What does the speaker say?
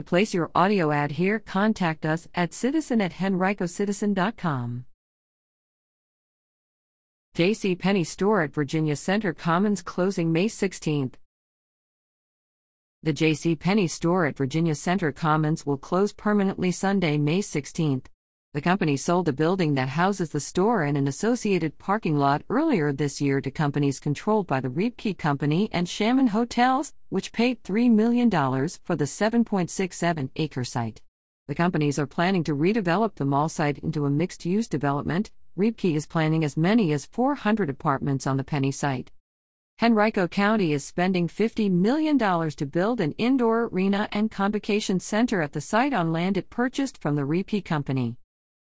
To place your audio ad here, contact us at citizen at henricocitizen.com. J.C. Penney store at Virginia Center Commons closing May 16th. The J.C. Penney store at Virginia Center Commons will close permanently Sunday, May 16th. The company sold the building that houses the store and an associated parking lot earlier this year to companies controlled by the Rebkee Company and Shamin Hotels, which paid $3 million for the 7.67 acre site. The companies are planning to redevelop the mall site into a mixed use development. Rebkee is planning as many as 400 apartments on the Penney site. Henrico County is spending $50 million to build an indoor arena and convocation center at the site on land it purchased from the Rebkee Company.